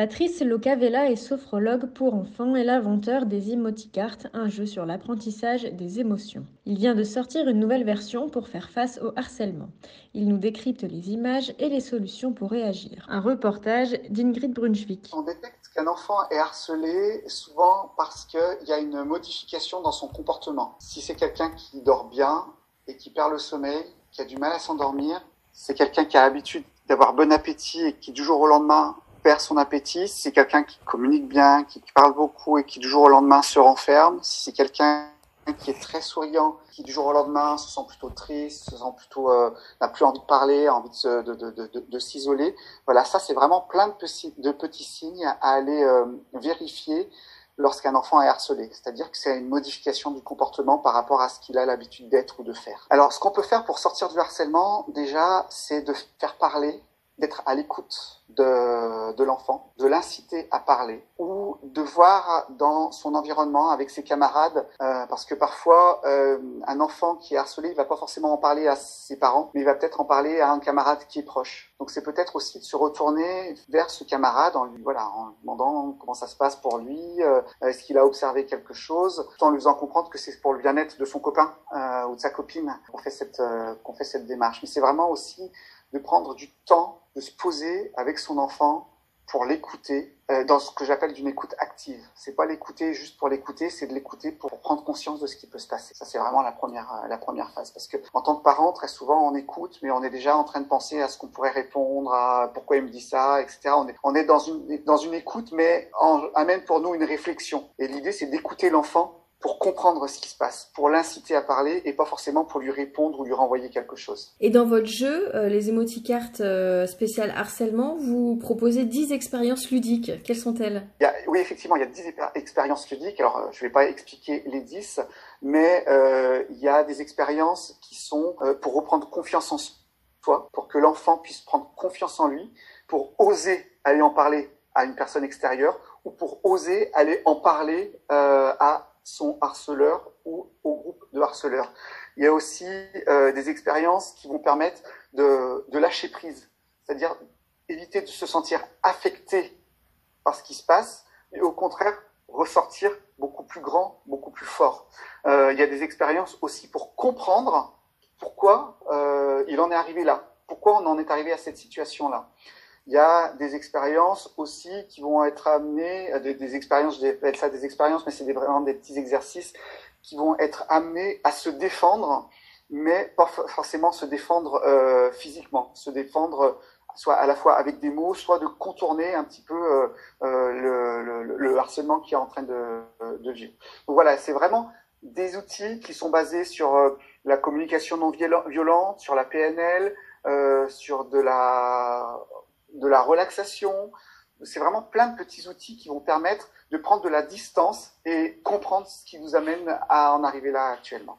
Patrice Locavella est sophrologue pour enfants et l'inventeur des Emoticartes, un jeu sur l'apprentissage des émotions. Il vient de sortir une nouvelle version pour faire face au harcèlement. Il nous décrypte les images et les solutions pour réagir. Un reportage d'Ingrid Brunswick. On détecte qu'un enfant est harcelé souvent parce qu'il y a une modification dans son comportement. Si c'est quelqu'un qui dort bien et qui perd le sommeil, qui a du mal à s'endormir, c'est quelqu'un qui a l'habitude d'avoir bon appétit et qui du jour au lendemain perd son appétit, si c'est quelqu'un qui communique bien, qui parle beaucoup et qui du jour au lendemain se renferme, si c'est quelqu'un qui est très souriant, qui du jour au lendemain se sent plutôt triste, se sent plutôt euh, n'a plus envie de parler, a envie de, de, de, de, s'isoler. Voilà, ça c'est vraiment plein de petits, de petits signes à aller euh, vérifier lorsqu'un enfant est harcelé. C'est-à-dire que c'est une modification du comportement par rapport à ce qu'il a l'habitude d'être ou de faire. Alors, ce qu'on peut faire pour sortir du harcèlement, déjà, c'est de faire parler d'être à l'écoute de, de l'enfant, de l'inciter à parler ou de voir dans son environnement avec ses camarades, euh, parce que parfois euh, un enfant qui est harcelé, il va pas forcément en parler à ses parents, mais il va peut-être en parler à un camarade qui est proche. Donc c'est peut-être aussi de se retourner vers ce camarade en lui, voilà, en lui demandant comment ça se passe pour lui, euh, est-ce qu'il a observé quelque chose, tout en lui faisant comprendre que c'est pour le bien-être de son copain euh, ou de sa copine qu'on fait cette euh, qu'on fait cette démarche. Mais c'est vraiment aussi de prendre du temps, de se poser avec son enfant pour l'écouter euh, dans ce que j'appelle d'une écoute active. C'est pas l'écouter juste pour l'écouter, c'est de l'écouter pour prendre conscience de ce qui peut se passer. Ça c'est vraiment la première euh, la première phase parce que en tant que parent très souvent on écoute mais on est déjà en train de penser à ce qu'on pourrait répondre, à pourquoi il me dit ça, etc. On est on est dans une dans une écoute mais en, amène pour nous une réflexion. Et l'idée c'est d'écouter l'enfant pour comprendre ce qui se passe, pour l'inciter à parler et pas forcément pour lui répondre ou lui renvoyer quelque chose. Et dans votre jeu, euh, les émoticartes euh, spéciales harcèlement, vous proposez 10 expériences ludiques. Quelles sont-elles? Oui, effectivement, il y a 10 expériences ludiques. Alors, euh, je ne vais pas expliquer les 10, mais euh, il y a des expériences qui sont pour reprendre confiance en soi, pour que l'enfant puisse prendre confiance en lui, pour oser aller en parler à une personne extérieure ou pour oser aller en parler à son harceleur ou au groupe de harceleurs. Il y a aussi euh, des expériences qui vont permettre de, de lâcher prise, c'est-à-dire éviter de se sentir affecté par ce qui se passe, mais au contraire ressortir beaucoup plus grand, beaucoup plus fort. Euh, il y a des expériences aussi pour comprendre pourquoi euh, il en est arrivé là, pourquoi on en est arrivé à cette situation-là. Il y a des expériences aussi qui vont être amenées, des, expériences, je vais ça des expériences, mais c'est vraiment des petits exercices qui vont être amenés à se défendre, mais pas forcément se défendre euh, physiquement, se défendre soit à la fois avec des mots, soit de contourner un petit peu euh, euh, le, le, le, harcèlement qui est en train de, vivre. Donc voilà, c'est vraiment des outils qui sont basés sur euh, la communication non violente, sur la PNL, euh, sur de la de la relaxation. C'est vraiment plein de petits outils qui vont permettre de prendre de la distance et comprendre ce qui nous amène à en arriver là actuellement.